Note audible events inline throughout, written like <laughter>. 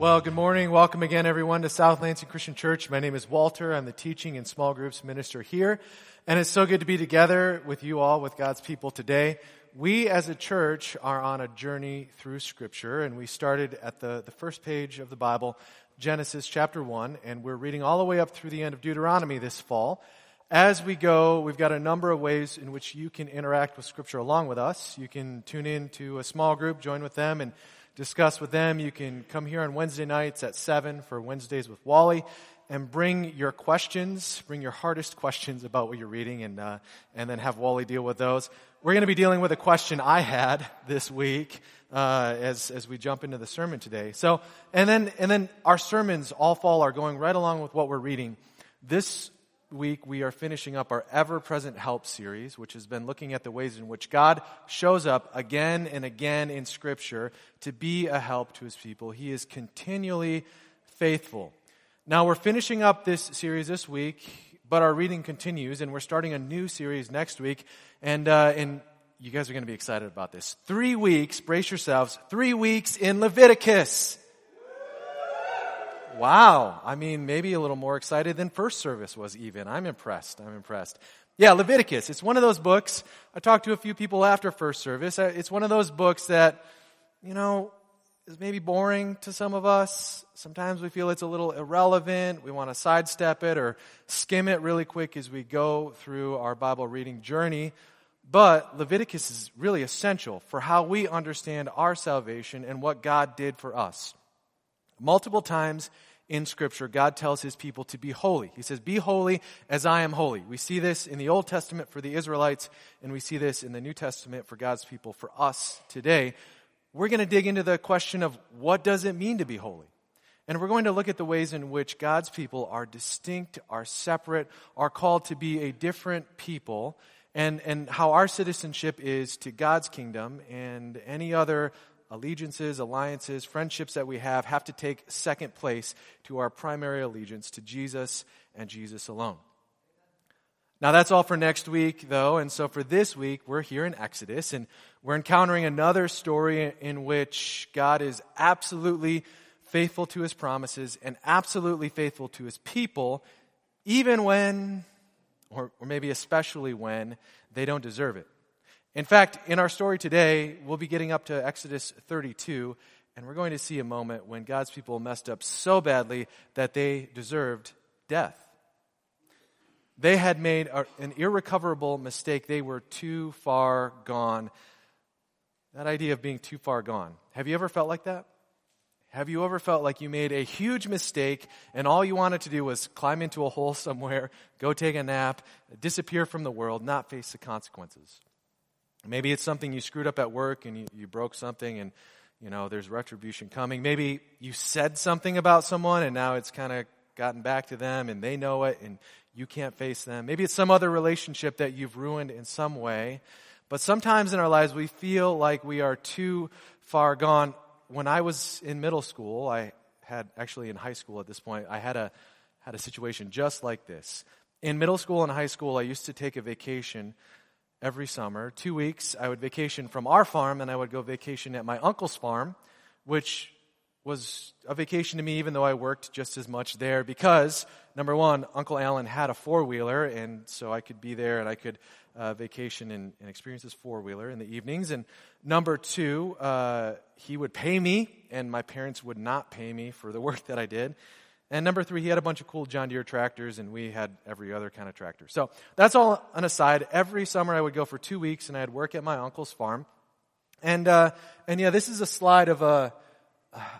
Well, good morning. Welcome again, everyone, to South Lansing Christian Church. My name is Walter. I'm the teaching and small groups minister here. And it's so good to be together with you all, with God's people today. We as a church are on a journey through Scripture, and we started at the, the first page of the Bible, Genesis chapter 1, and we're reading all the way up through the end of Deuteronomy this fall. As we go, we've got a number of ways in which you can interact with Scripture along with us. You can tune in to a small group, join with them, and discuss with them. You can come here on Wednesday nights at 7 for Wednesdays with Wally and bring your questions, bring your hardest questions about what you're reading, and, uh, and then have Wally deal with those. We're going to be dealing with a question I had this week uh, as, as we jump into the sermon today. So, and then, and then our sermons all fall are going right along with what we're reading. This week we are finishing up our ever present help series, which has been looking at the ways in which God shows up again and again in Scripture to be a help to his people. He is continually faithful. Now we're finishing up this series this week, but our reading continues, and we're starting a new series next week. And, uh, and you guys are going to be excited about this. Three weeks, brace yourselves, three weeks in Leviticus. Wow. I mean, maybe a little more excited than first service was even. I'm impressed. I'm impressed. Yeah, Leviticus. It's one of those books. I talked to a few people after first service. Uh, it's one of those books that, you know, is maybe boring to some of us. Sometimes we feel it's a little irrelevant. We want to sidestep it or skim it really quick as we go through our Bible reading journey. But Leviticus is really essential for how we understand our salvation and what God did for us. Multiple times in Scripture, God tells His people to be holy. He says, Be holy as I am holy. We see this in the Old Testament for the Israelites, and we see this in the New Testament for God's people, for us today. We're going to dig into the question of what does it mean to be holy? And we're going to look at the ways in which God's people are distinct, are separate, are called to be a different people, and, and how our citizenship is to God's kingdom and any other allegiances, alliances, friendships that we have have to take second place to our primary allegiance to Jesus and Jesus alone. Now that's all for next week though, and so for this week we're here in Exodus and we're encountering another story in which God is absolutely faithful to his promises and absolutely faithful to his people even when or, or maybe especially when they don't deserve it. In fact, in our story today, we'll be getting up to Exodus 32, and we're going to see a moment when God's people messed up so badly that they deserved death. They had made an irrecoverable mistake. They were too far gone. That idea of being too far gone. Have you ever felt like that? Have you ever felt like you made a huge mistake and all you wanted to do was climb into a hole <laughs> somewhere, go take a nap, disappear from the world, not face the consequences? Maybe it's something you screwed up at work and you, you broke something and, you know, there's retribution coming. Maybe you said something about someone and now it's kind of gotten back to them and they know it and you can't face them. Maybe it's some other relationship that you've ruined in some way. But sometimes in our lives we feel like we are too far gone. When I was in middle school, I had actually in high school at this point, I had a had a situation just like this. In middle school and high school, I used to take a vacation every summer. Two weeks, I would vacation from our farm, and I would go vacation at my uncle's farm, which was a vacation to me, even though I worked just as much there because, number one, Uncle Alan had a four wheeler, and so I could be there and I could uh, vacation and, and, experience his four wheeler in the evenings. And number two, uh, he would pay me, and my parents would not pay me for the work that I did. And number three, he had a bunch of cool John Deere tractors, and we had every other kind of tractor. So that's all an aside. Every summer I would go for two weeks, and I'd work at my uncle's farm. And uh, and yeah, this is a slide of a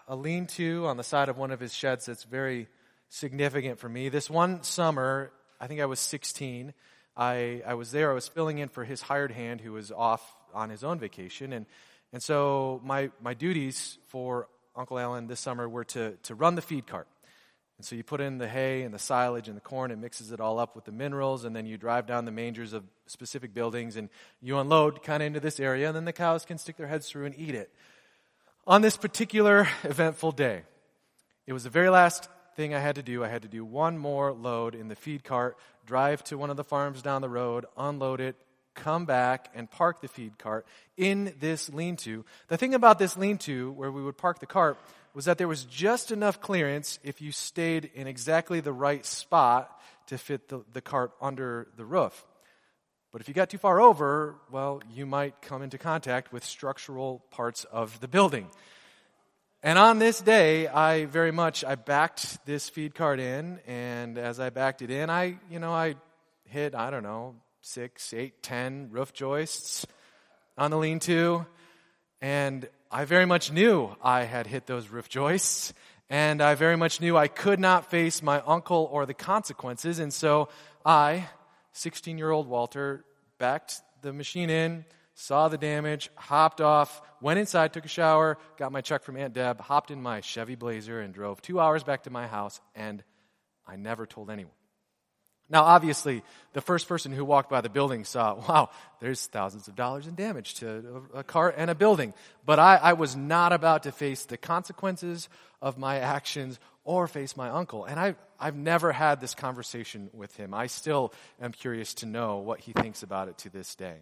a lean-to on the side of one of his sheds that's very significant for me. This one summer, I think I was 16. I I was there. I was filling in for his hired hand who was off on his own vacation, and and so my my duties for Uncle Alan this summer were to to run the feed cart. And so you put in the hay and the silage and the corn, it mixes it all up with the minerals, and then you drive down the mangers of specific buildings and you unload kind of into this area, and then the cows can stick their heads through and eat it. On this particular eventful day, it was the very last thing I had to do. I had to do one more load in the feed cart, drive to one of the farms down the road, unload it, come back and park the feed cart in this lean to. The thing about this lean to, where we would park the cart, was that there was just enough clearance if you stayed in exactly the right spot to fit the, the cart under the roof. But if you got too far over, well, you might come into contact with structural parts of the building. And on this day, I very much, I backed this feed cart in, and as I backed it in, I, you know, I hit, I don't know, six, eight, ten roof joists on the lean-to, and I very much knew I had hit those roof joists, and I very much knew I could not face my uncle or the consequences, and so I, 16 year old Walter backed the machine in, saw the damage, hopped off, went inside, took a shower, got my check from Aunt Deb, hopped in my Chevy Blazer, and drove two hours back to my house, and I never told anyone. Now, obviously, the first person who walked by the building saw, <laughs> wow, there's thousands of dollars in damage to a car and a building. But I, I was not about to face the consequences of my actions or face my uncle. And I, I've never had this conversation with him. I still am curious to know what he thinks about it to this day.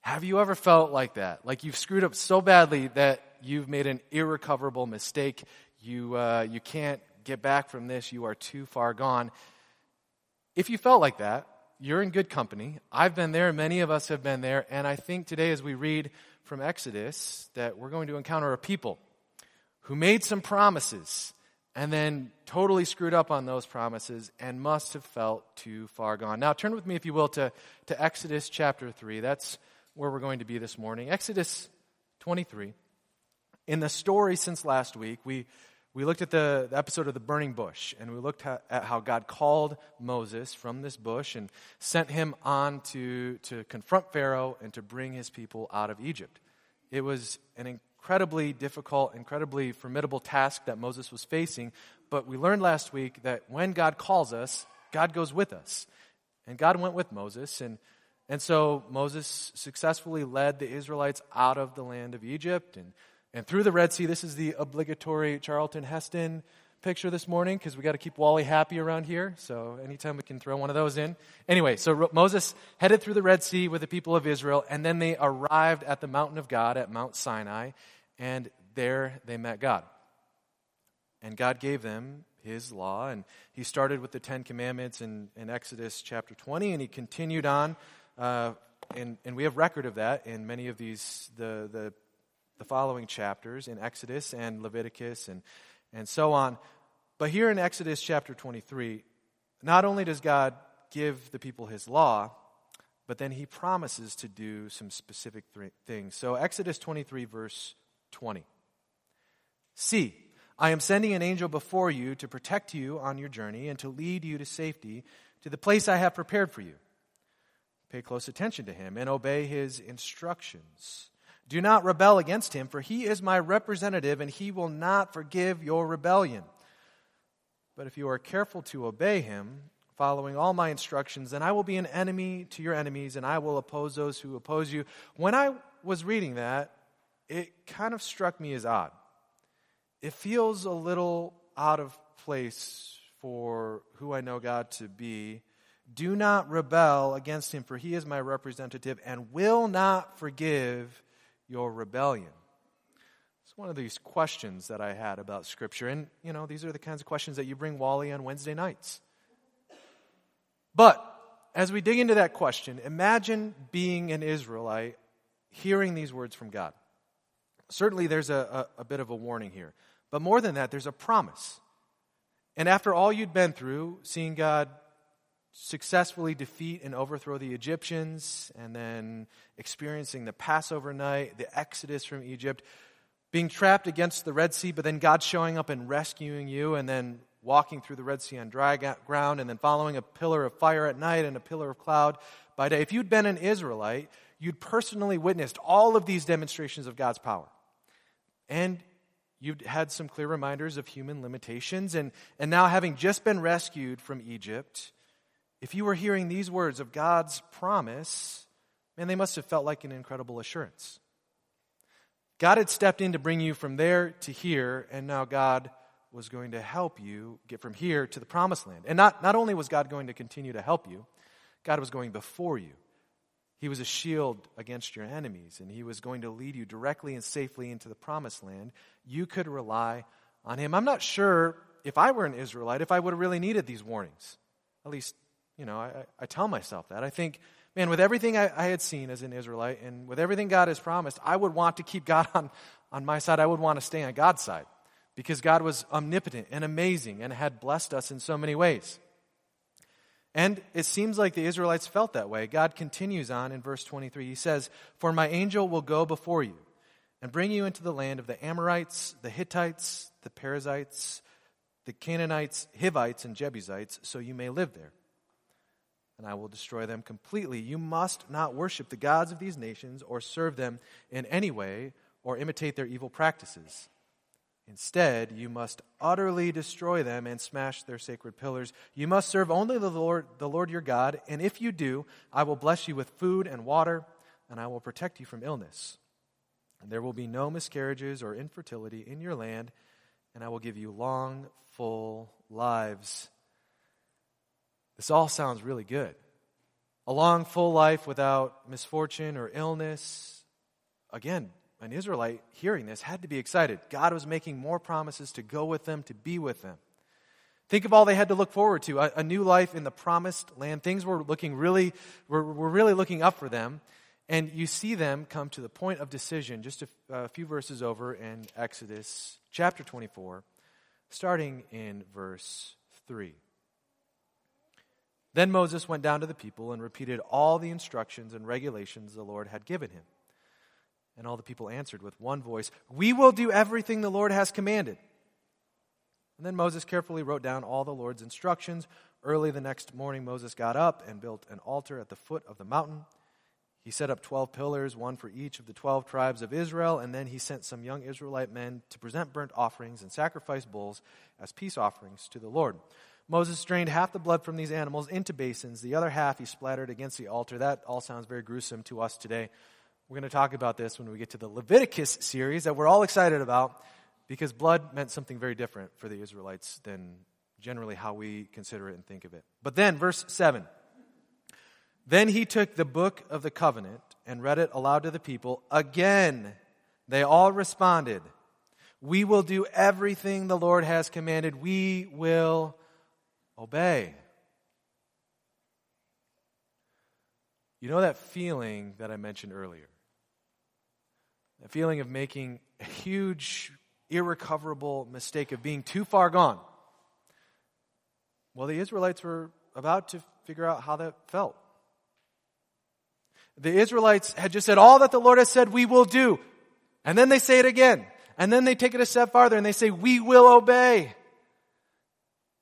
Have you ever felt like that? Like you've screwed up so badly that you've made an irrecoverable mistake. You, uh, you can't get back from this. You are too far gone. If you felt like that, you're in good company. I've been there. Many of us have been there. And I think today, as we read from Exodus, that we're going to encounter a people who made some promises and then totally screwed up on those promises and must have felt too far gone. Now, turn with me, if you will, to, to Exodus chapter 3. That's where we're going to be this morning. Exodus 23. In the story since last week, we, we looked at the, episode of the burning bush, and we looked at how God called Moses from this bush and sent him on to, to confront Pharaoh and to bring his people out of Egypt. It was an incredibly difficult, incredibly formidable task that Moses was facing. But we learned last week that when God calls us, God goes with us. And God went with Moses. And, and so Moses successfully led the Israelites out of the land of Egypt and, and through the Red Sea. This is the obligatory Charlton Heston picture this morning because we got to keep Wally happy around here. So anytime we can throw one of those in. Anyway, so Moses headed through the Red Sea with the people of Israel, and then they arrived at the mountain of God at Mount Sinai and there they met God. And God gave them his law, and he started with the Ten Commandments in, in Exodus chapter 20, and he continued on. Uh, and, and we have record of that in many of these, the, the, the following chapters in Exodus and Leviticus and, and so on. But here in Exodus chapter 23, not only does God give the people his law, but then he promises to do some specific th- things. So, Exodus 23, verse 20. See, I am sending an angel before you to protect you on your journey and to lead you to safety to the place I have prepared for you. Pay close attention to him and obey his instructions. Do not rebel against him, for he is my representative and he will not forgive your rebellion. But if you are careful to obey him, following all my instructions, then I will be an enemy to your enemies and I will oppose those who oppose you. When I was reading that, it kind of struck me as odd. It feels a little out of place for who I know God to be. Do not rebel against him, for he is my representative and will not forgive your rebellion. It's one of these questions that I had about Scripture. And, you know, these are the kinds of questions that you bring Wally on Wednesday nights. But as we dig into that question, imagine being an Israelite hearing these words from God certainly there's a, a, a bit of a warning here. But more than that, there's a promise. And after all you'd been through, seeing God successfully defeat and overthrow the Egyptians, and then experiencing the Passover night, the exodus from Egypt, being trapped against the Red Sea, but then God showing up and rescuing you, and then walking through the Red Sea on dry ground, and then following a pillar of fire at night and a pillar of cloud by day. If you'd been an Israelite, you'd personally witnessed all of these demonstrations of God's power. And you've had some clear reminders of human limitations. And, and now, having just been rescued from Egypt, if you were hearing these words of God's promise, man, they must have felt like an incredible assurance. God had stepped in to bring you from there to here, and now God was going to help you get from here to the promised land. And not, not only was God going to continue to help you, God was going before you He was a shield against your enemies, and He was going to lead you directly and safely into the promised land. You could rely on Him. I'm not sure if I were an Israelite, if I would have really needed these warnings. At least, you know, I, I tell myself that. I think, man, with everything I, I, had seen as an Israelite and with everything God has promised, I would want to keep God <laughs> on, on my side. I would want to stay on God's side because God was omnipotent and amazing and had blessed us in so many ways. And it seems like the Israelites felt that way. God continues on in verse 23. He says, For my angel will go before you and bring you into the land of the Amorites, the Hittites, the Perizzites, the Canaanites, Hivites, and Jebusites, so you may live there. And I will destroy them completely. You must not worship the gods of these nations or serve them in any way or imitate their evil practices. Instead, you must utterly destroy them and smash their sacred pillars. You must serve only the Lord, the Lord your God, and if you do, I will bless you with food and water, and I will protect you from illness. And there will be no miscarriages or infertility in your land, and I will give you long, full lives. This all sounds really good. A long, full life without misfortune or illness. Again, an Israelite hearing this had to be excited. God was making more promises to go with them, to be with them. Think of all they had to look forward to a, a new life in the promised land. Things were looking really, were, were really looking up for them. And you see them come to the point of decision just a, a few verses over in Exodus chapter 24, starting in verse 3. Then Moses went down to the people and repeated all the instructions and regulations the Lord had given him. And all the people answered with one voice, We will do everything the Lord has commanded. And then Moses carefully wrote down all the Lord's instructions. Early the next morning, Moses got up and built an altar at the foot of the mountain. He set up 12 pillars, one for each of the 12 tribes of Israel, and then he sent some young Israelite men to present burnt offerings and sacrifice bulls as peace offerings to the Lord. Moses strained half the blood from these animals into basins. The other half he splattered against the altar. That all sounds very gruesome to us today. We're going to talk about this when we get to the Leviticus series that we're all excited about because blood meant something very different for the Israelites than generally how we consider it and think of it. But then, verse 7. Then he took the book of the covenant and read it aloud to the people. Again, they all responded, We will do everything the Lord has commanded. We will obey. You know that feeling that I mentioned earlier? a feeling of making a huge, irrecoverable mistake of being too far gone. Well, the Israelites were about to figure out how that felt. The Israelites had just said, All that the Lord has said, we will do. And then they say it again. And then they take it a step farther and they say, We will obey.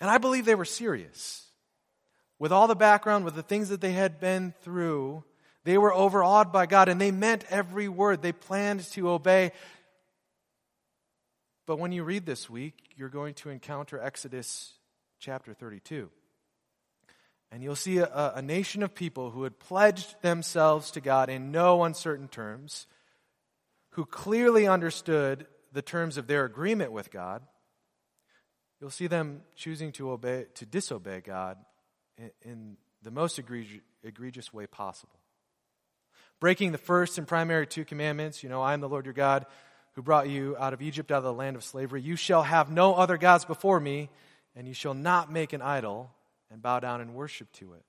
And I believe they were serious. With all the background, with the things that they had been through, they were overawed by God and they meant every word. They planned to obey. But when you read this week, you're going to encounter Exodus chapter 32. And you'll see a, a, nation of people who had pledged themselves to God in no uncertain terms, who clearly understood the terms of their agreement with God. You'll see them choosing to obey, to disobey God in, in the most egregious, egregious way possible breaking the first and primary two commandments. You know, I am the Lord your God who brought you out of Egypt, out of the land of slavery. You shall have no other gods before me, and you shall not make an idol and bow down and worship to it.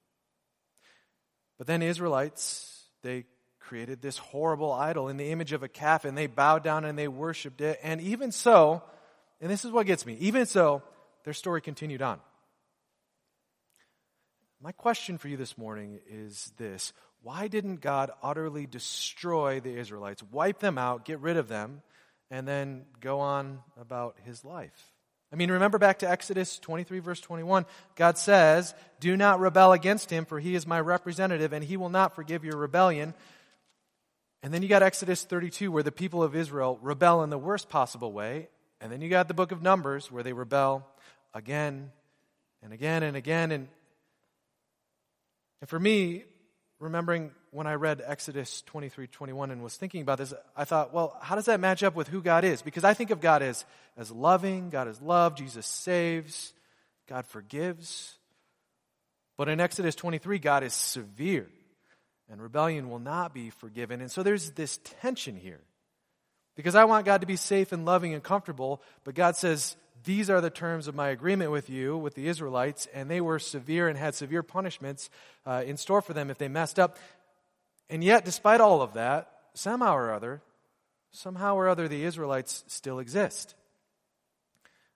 But then Israelites, they created this horrible idol in the image of a calf, and they bowed down and they worshiped it. And even so, and this is what gets me, even so, their story continued on. My question for you this morning is this why didn't God utterly destroy the Israelites, wipe them out, get rid of them, and then go on about his life? I mean, remember back to Exodus 23, verse 21. God says, Do not rebel against him, for he is my representative, and he will not forgive your rebellion. And then you got Exodus 32, where the people of Israel rebel in the worst possible way. And then you got the book of Numbers, where they rebel again and again and again. And, and for me, remembering when I read Exodus 23 21 and was thinking about this, I thought, well, how does that match up with who God is? Because I think of God as, as loving, God is love, Jesus saves, God forgives. But in Exodus 23, God is severe. and rebellion will not be forgiven. And so there's this tension here. Because I want God to be safe and loving and comfortable, but God says, These are the terms of my agreement with you, with the Israelites, and they were severe and had severe punishments uh, in store for them if they messed up. And yet, despite all of that, somehow or other, somehow or other, the Israelites still exist.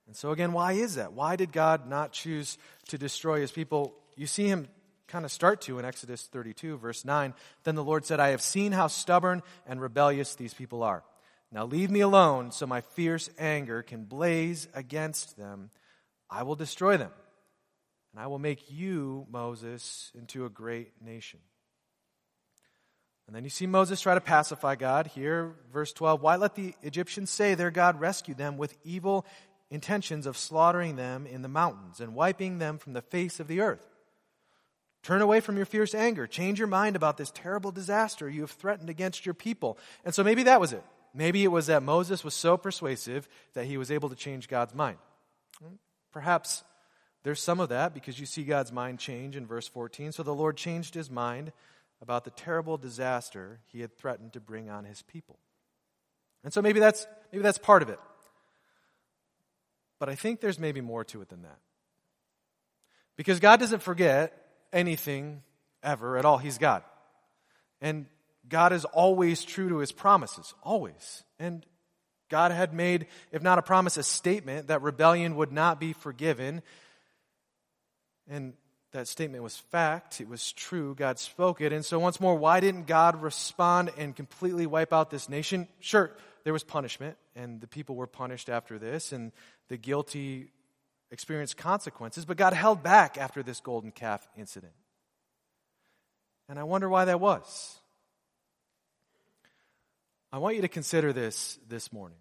And so, again, why is that? Why did God not choose to destroy his people? You see him kind of start to in Exodus 32, verse 9. Then the Lord said, I have seen how stubborn and rebellious these people are. Now leave me alone so my fierce anger can blaze against them. I will destroy them, and I will make you, Moses, into a great nation. And then you see Moses try to pacify God here, verse 12. Why let the Egyptians say their God rescued them with evil intentions of slaughtering them in the mountains and wiping them from the face of the earth? Turn away from your fierce anger. Change your mind about this terrible disaster you have threatened against your people. And so maybe that was it. Maybe it was that Moses was so persuasive that he was able to change God's mind. Perhaps there's some of that because you see God's mind change in verse 14. So the Lord changed his mind about the terrible disaster he had threatened to bring on his people. And so maybe that's, maybe that's part of it. But I think there's maybe more to it than that. Because God doesn't forget anything ever at all. He's God. And God is always true to his promises, always. And God had made, if not a promise, a statement that rebellion would not be forgiven. And that statement was fact. It was true. God spoke it. And so, once more, why didn't God respond and completely wipe out this nation? Sure, there was punishment, and the people were punished after this, and the guilty experienced consequences, but God held back after this golden calf incident. And I wonder why that was. I want you to consider this this morning.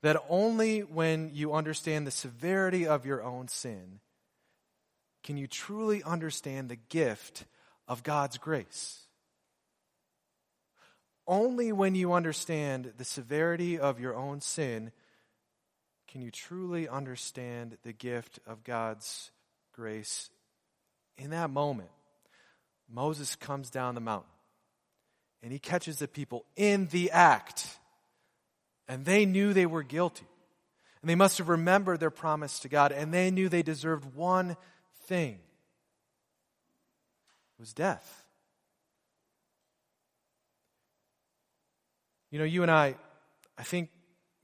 That only when you understand the severity of your own sin can you truly understand the gift of God's grace. Only when you understand the severity of your own sin can you truly understand the gift of God's grace. In that moment, Moses comes down the mountain and he catches the people in the act. And they knew they were guilty. And they must have remembered their promise to God, and they knew they deserved one thing it was death. You know, you and I, I think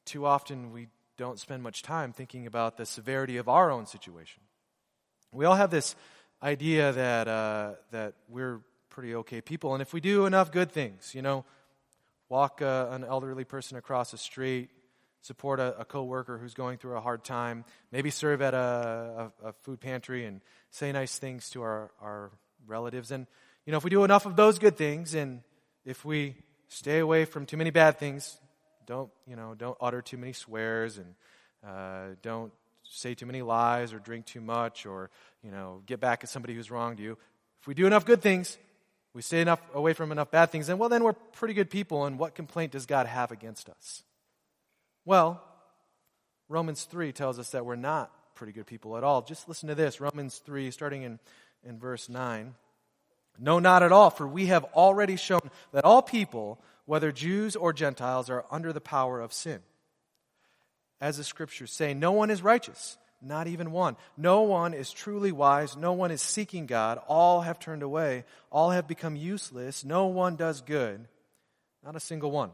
too often we don't spend much time thinking about the severity of our own situation. We all have this idea that, uh, that we're pretty okay people. And if we do enough good things, you know, walk uh, an elderly person across the street, support a, a coworker who's going through a hard time, maybe serve at a, a, a food pantry and say nice things to our, our relatives. And, you know, if we do enough of those good things and if we stay away from too many bad things, don't, you know, don't utter too many swears and uh, don't say too many lies or drink too much or, you know, get back at somebody who's wronged you. If we do enough good things, we stay enough away from enough bad things, and well, then we're pretty good people, and what complaint does God have against us? Well, Romans 3 tells us that we're not pretty good people at all. Just listen to this Romans 3, starting in, in verse 9. No, not at all, for we have already shown that all people, whether Jews or Gentiles, are under the power of sin. As the scriptures say, no one is righteous not even one. No one is truly wise. No one is seeking God. All have turned away. All have become useless. No one does good. Not a single one.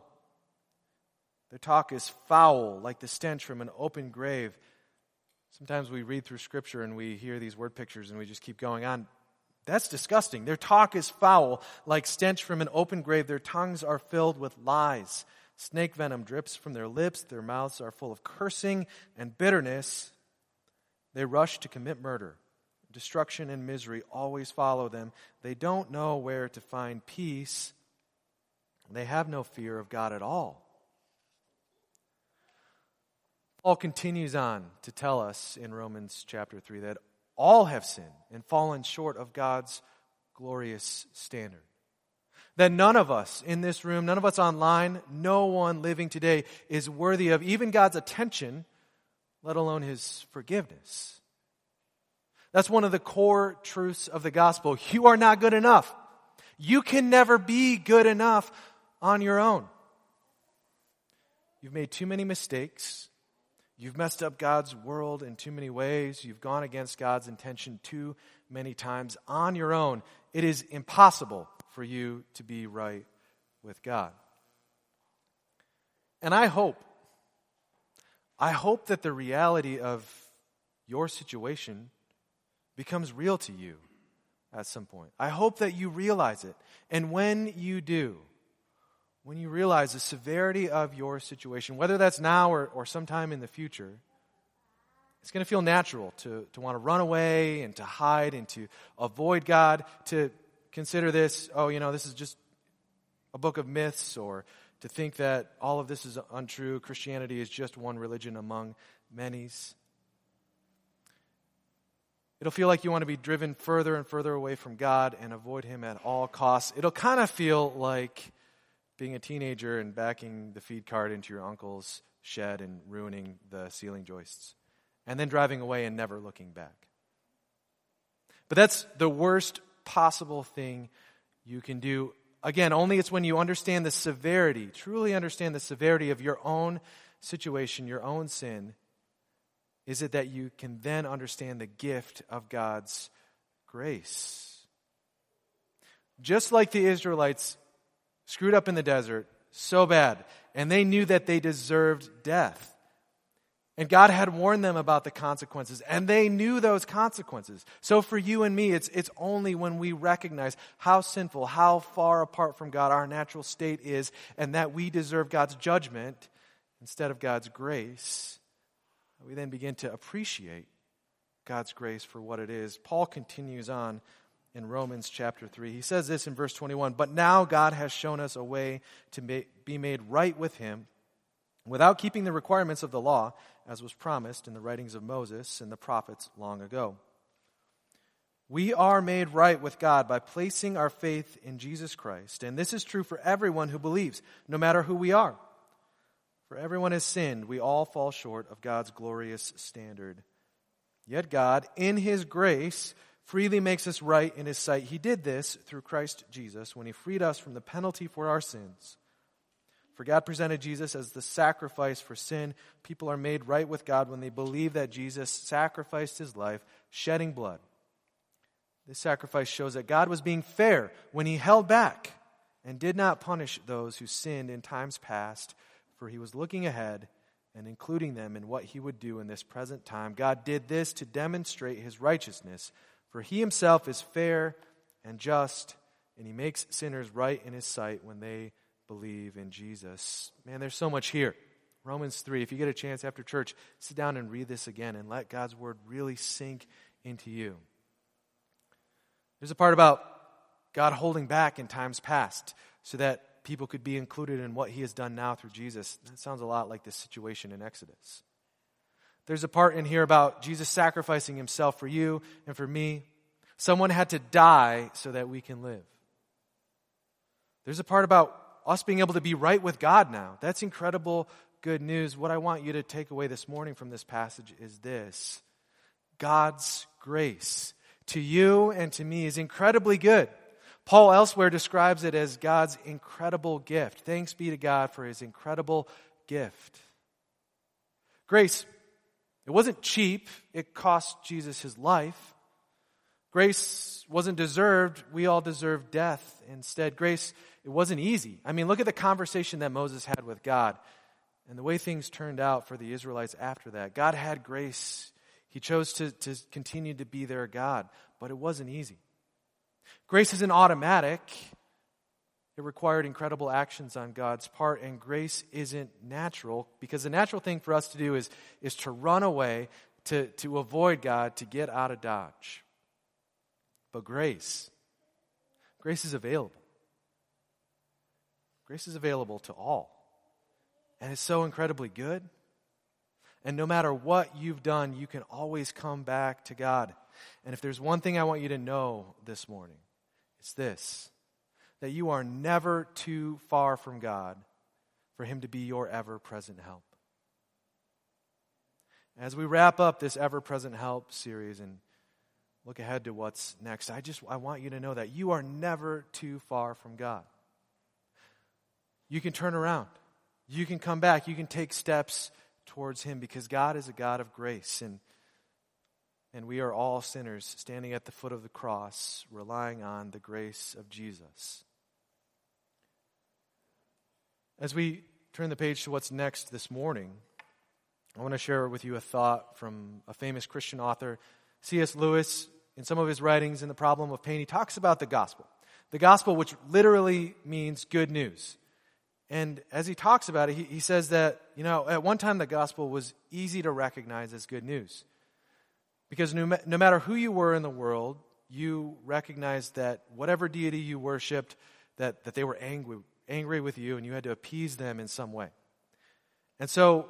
Their talk is foul, like the stench from an open grave. Sometimes we read through Scripture and we hear these word pictures and we just keep going on. That's disgusting. Their talk is foul, like stench from an open grave. Their tongues are filled with lies. Snake venom drips from their lips. Their mouths are full of cursing and bitterness. They rush to commit murder. Destruction and misery always follow them. They don't know where to find peace. They have no fear of God at all. Paul continues on to tell us in Romans chapter 3 that all have sinned and fallen short of God's glorious standard. That none of us in this room, none of us online, no one living today is worthy of even God's attention let alone his forgiveness. That's one of the core truths of the gospel. You are not good enough. You can never be good enough on your own. You've made too many mistakes. You've messed up God's world in too many ways. You've gone against God's intention too many times on your own. It is impossible for you to be right with God. And I hope, I hope that the reality of your situation becomes real to you at some point. I hope that you realize it. And when you do, when you realize the severity of your situation, whether that's now or, or sometime in the future, it's going to feel natural to, to want to run away and to hide and to avoid God, to consider this, oh, you know, this is just a book of myths, or to think that all of this is untrue. Christianity is just one religion among many's. It'll feel like you want to be driven further and further away from God and avoid Him at all costs. It'll kind of feel like being a teenager and backing the feed cart into your uncle's shed and ruining the ceiling joists, and then driving away and never looking back. But that's the worst possible thing you can do. Again, only it's when you understand the severity, truly understand the severity of your own situation, your own sin, is it that you can then understand the gift of God's grace. Just like the Israelites screwed up in the desert so bad, and they knew that they deserved death. And God had warned them about the consequences, and they knew those consequences. So for you and me, it's, it's only when we recognize how sinful, how far apart from God our natural state is, and that we deserve God's judgment instead of God's grace, we then begin to appreciate God's grace for what it is. Paul continues on in Romans chapter 3. He says this in verse 21 But now God has shown us a way to be made right with Him without keeping the requirements of the law, as was promised in the writings of Moses and the prophets long ago. We are made right with God by placing our faith in Jesus Christ, and this is true for everyone who believes, no matter who we are. For everyone has sinned. We all fall short of God's glorious standard. Yet God, in His grace, freely makes us right in His sight. He did this through Christ Jesus when He freed us from the penalty for our sins. For God presented Jesus as the sacrifice for sin. People are made right with God when they believe that Jesus sacrificed His life, shedding blood. This sacrifice shows that God was being fair when He held back and did not punish those who sinned in times past for he was looking ahead and including them in what he would do in this present time. God did this to demonstrate his righteousness, for he himself is fair and just, and he makes sinners right in his sight when they believe in Jesus. Man, there's so much here. Romans 3, if you get a chance after church, sit down and read this again and let God's word really sink into you. There's a part about God holding back in times past so that people could be included in what he has done now through Jesus. That sounds a lot like this situation in Exodus. There's a part in here about Jesus sacrificing himself for you and for me. Someone had to die so that we can live. There's a part about us being able to be right with God now. That's incredible good news. What I want you to take away this morning from this passage is this God's grace to you and to me is incredibly good. Paul elsewhere describes it as God's incredible gift. Thanks be to God for his incredible gift. Grace, it wasn't cheap, it cost Jesus his life. Grace wasn't deserved, we all deserve death. Instead, grace, it wasn't easy. I mean, look at the conversation that Moses had with God and the way things turned out for the Israelites after that. God had grace. He chose to, to continue to be their God, but it wasn't easy. Grace isn't automatic. It required incredible actions on God's part, and grace isn't natural because the natural thing for us to do is, is to run away, to, to avoid God, to get out of Dodge. But grace, grace is available. Grace is available to all. And it's so incredibly good. And no matter what you've done, you can always come back to God. And if there's one thing I want you to know this morning, it's this that you are never too far from God for Him to be your ever present help. As we wrap up this ever present help series and look ahead to what's next, I just I want you to know that you are never too far from God. You can turn around. You can come back. You can take steps towards him because God is a God of grace and and we are all sinners standing at the foot of the cross relying on the grace of Jesus. As we turn the page to what's next this morning, I want to share with you a thought from a famous Christian author, C.S. Lewis. In some of his writings in The Problem of Pain, he talks about the gospel. The gospel, which literally means good news. And as he talks about it, he, he says that, you know, at one time the gospel was easy to recognize as good news. Because no, no matter who you were in the world, you recognized that whatever deity you worshiped, that, that they were angry, angry with you and you had to appease them in some way. And so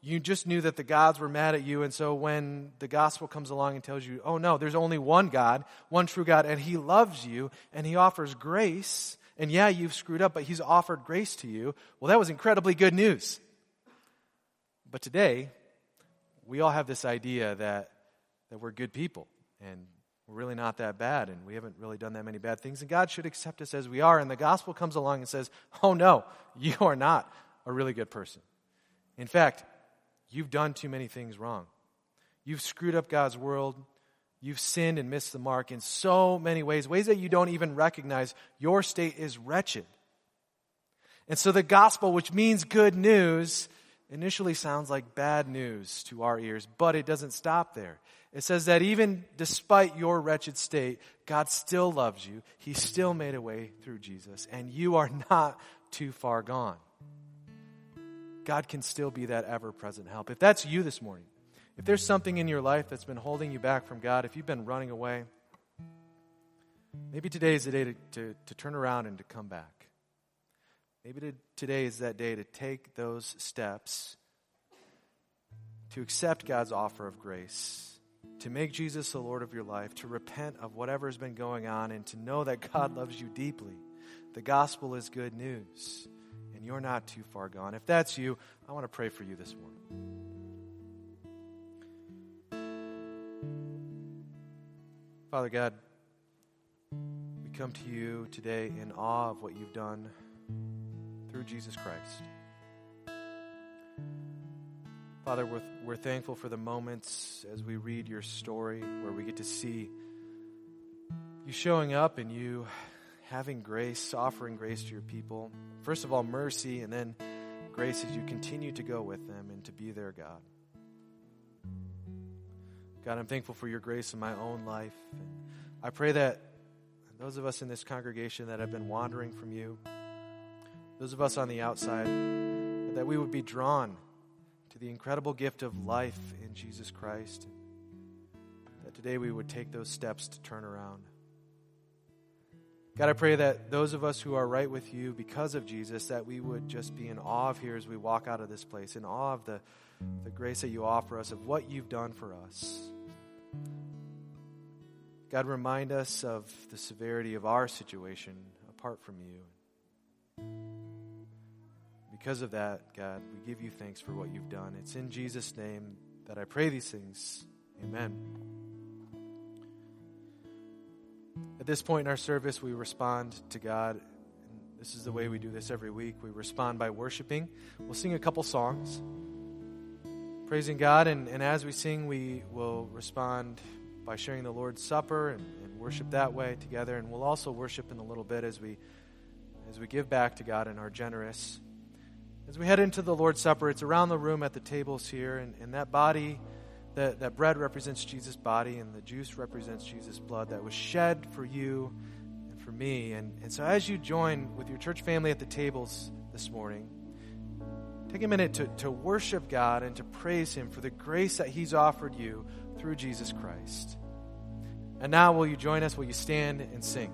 you just knew that the gods were mad at you. And so when the gospel comes along and tells you, oh no, there's only one God, one true God, and he loves you and he offers grace, and yeah, you've screwed up, but he's offered grace to you, well, that was incredibly good news. But today, we all have this idea that, that we're good people and we're really not that bad and we haven't really done that many bad things and God should accept us as we are. And the gospel comes along and says, oh no, you are not a really good person. In fact, You've done too many things wrong. You've screwed up God's world. You've sinned and missed the mark in so many ways, ways that you don't even recognize. Your state is wretched. And so the gospel, which means good news, initially sounds like bad news to our ears, but it doesn't stop there. It says that even despite your wretched state, God still loves you. He still made a way through Jesus, and you are not too far gone. God can still be that ever present help. If that's you this morning, if there's something in your life that's been holding you back from God, if you've been running away, maybe today is the day to, to, to turn around and to come back. Maybe to, today is that day to take those steps to accept God's offer of grace, to make Jesus the Lord of your life, to repent of whatever has been going on, and to know that God loves you deeply. The gospel is good news and you're not too far gone. If that's you, I want to pray for you this morning. Father God, we come to you today in awe of what you've done through Jesus Christ. Father, we're, we're thankful for the moments as we read your story where we get to see you showing up and you having grace, offering grace to your people. First of all, mercy, and then grace as you continue to go with them and to be their God. God, I'm thankful for your grace in my own life. I pray that those of us in this congregation that have been wandering from you, those of us on the outside, that we would be drawn to the incredible gift of life in Jesus Christ. That today we would take those steps to turn around. God, I pray that those of us who are right with you because of Jesus, that we would just be in awe of here as we walk out of this place, in awe of the, the grace that you offer us, of what you've done for us. God, remind us of the severity of our situation apart from you. Because of that, God, we give you thanks for what you've done. It's in Jesus' name that I pray these things. Amen. At this point in our service, we respond to God. This is the way we do this every week. We respond by worshiping. We'll sing a couple songs, praising God. And, and as we sing, we will respond by sharing the Lord's Supper and, and worship that way together. And we'll also worship in a little bit as we as we give back to God and are generous. As we head into the Lord's Supper, it's around the room at the tables here, and, and that body that, that bread represents Jesus' body and the juice represents Jesus' blood that was shed for you and for me. And, and so as you join with your church family at the tables this morning, take a minute to, to worship God and to praise Him for the grace that He's offered you through Jesus Christ. And now, will you join us? Will you stand and sing?